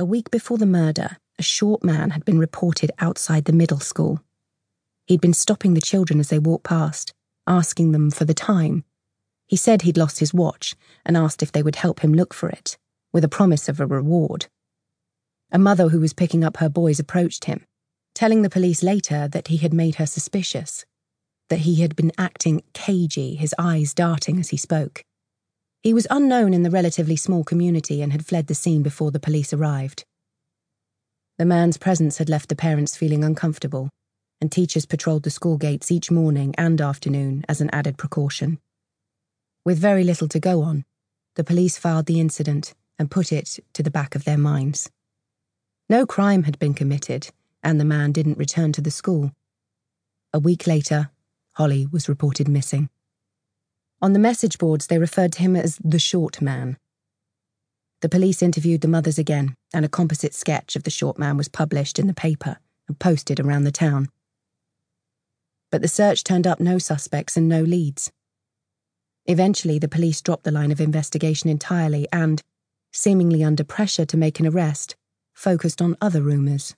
A week before the murder, a short man had been reported outside the middle school. He'd been stopping the children as they walked past, asking them for the time. He said he'd lost his watch and asked if they would help him look for it, with a promise of a reward. A mother who was picking up her boys approached him, telling the police later that he had made her suspicious, that he had been acting cagey, his eyes darting as he spoke. He was unknown in the relatively small community and had fled the scene before the police arrived. The man's presence had left the parents feeling uncomfortable, and teachers patrolled the school gates each morning and afternoon as an added precaution. With very little to go on, the police filed the incident and put it to the back of their minds. No crime had been committed, and the man didn't return to the school. A week later, Holly was reported missing. On the message boards, they referred to him as the short man. The police interviewed the mothers again, and a composite sketch of the short man was published in the paper and posted around the town. But the search turned up no suspects and no leads. Eventually, the police dropped the line of investigation entirely and, seemingly under pressure to make an arrest, focused on other rumours.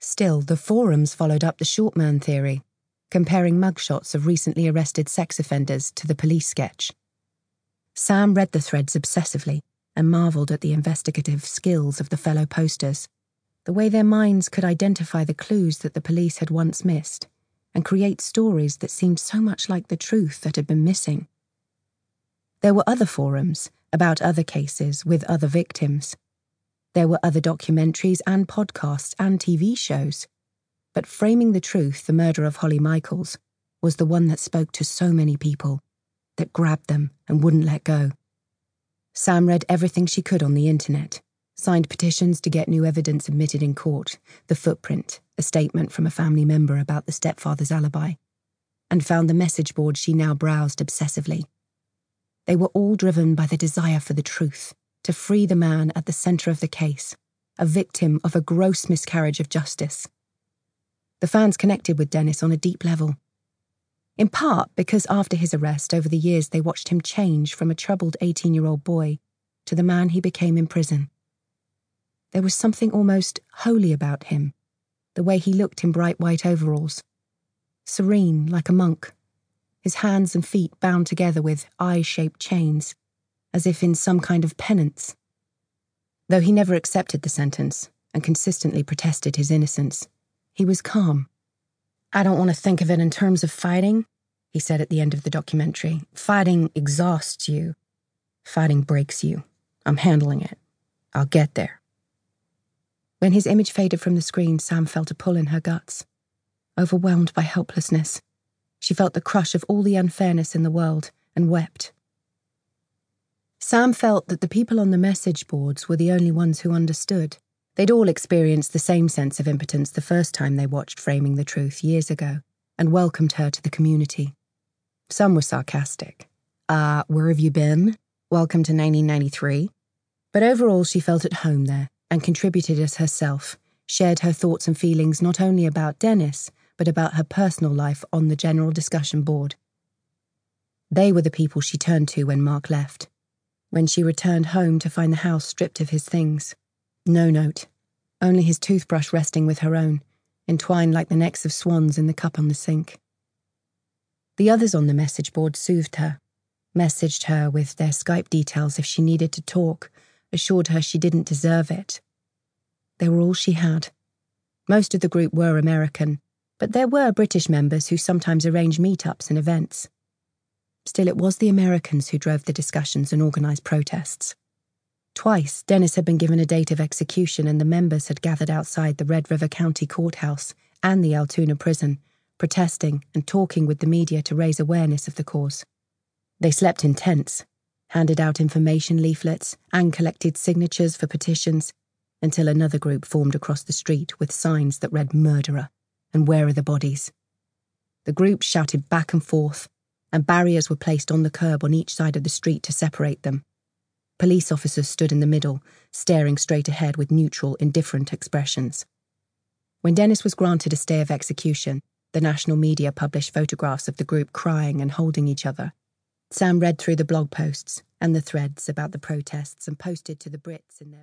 Still, the forums followed up the short man theory, comparing mugshots of recently arrested sex offenders to the police sketch. Sam read the threads obsessively and marvelled at the investigative skills of the fellow posters, the way their minds could identify the clues that the police had once missed and create stories that seemed so much like the truth that had been missing. There were other forums about other cases with other victims there were other documentaries and podcasts and TV shows. But Framing the Truth, the murder of Holly Michaels, was the one that spoke to so many people, that grabbed them and wouldn't let go. Sam read everything she could on the internet, signed petitions to get new evidence admitted in court, the footprint, a statement from a family member about the stepfather's alibi, and found the message board she now browsed obsessively. They were all driven by the desire for the truth to free the man at the centre of the case, a victim of a gross miscarriage of justice. The fans connected with Dennis on a deep level. In part because after his arrest over the years they watched him change from a troubled 18 year old boy to the man he became in prison. There was something almost holy about him, the way he looked in bright white overalls, serene like a monk, his hands and feet bound together with eye shaped chains as if in some kind of penance. Though he never accepted the sentence and consistently protested his innocence, he was calm. I don't want to think of it in terms of fighting, he said at the end of the documentary. Fighting exhausts you. Fighting breaks you. I'm handling it. I'll get there. When his image faded from the screen, Sam felt a pull in her guts. Overwhelmed by helplessness, she felt the crush of all the unfairness in the world and wept Sam felt that the people on the message boards were the only ones who understood. They'd all experienced the same sense of impotence the first time they watched Framing the Truth years ago and welcomed her to the community. Some were sarcastic. Ah, uh, where have you been? Welcome to 1993. But overall, she felt at home there and contributed as herself, shared her thoughts and feelings not only about Dennis, but about her personal life on the general discussion board. They were the people she turned to when Mark left when she returned home to find the house stripped of his things. No note, only his toothbrush resting with her own, entwined like the necks of swans in the cup on the sink. The others on the message board soothed her, messaged her with their Skype details if she needed to talk, assured her she didn't deserve it. They were all she had. Most of the group were American, but there were British members who sometimes arranged meetups and events. Still, it was the Americans who drove the discussions and organised protests. Twice, Dennis had been given a date of execution, and the members had gathered outside the Red River County Courthouse and the Altoona prison, protesting and talking with the media to raise awareness of the cause. They slept in tents, handed out information leaflets, and collected signatures for petitions until another group formed across the street with signs that read murderer and where are the bodies. The group shouted back and forth, and barriers were placed on the curb on each side of the street to separate them. Police officers stood in the middle, staring straight ahead with neutral, indifferent expressions. When Dennis was granted a stay of execution, the national media published photographs of the group crying and holding each other. Sam read through the blog posts and the threads about the protests and posted to the Brits in their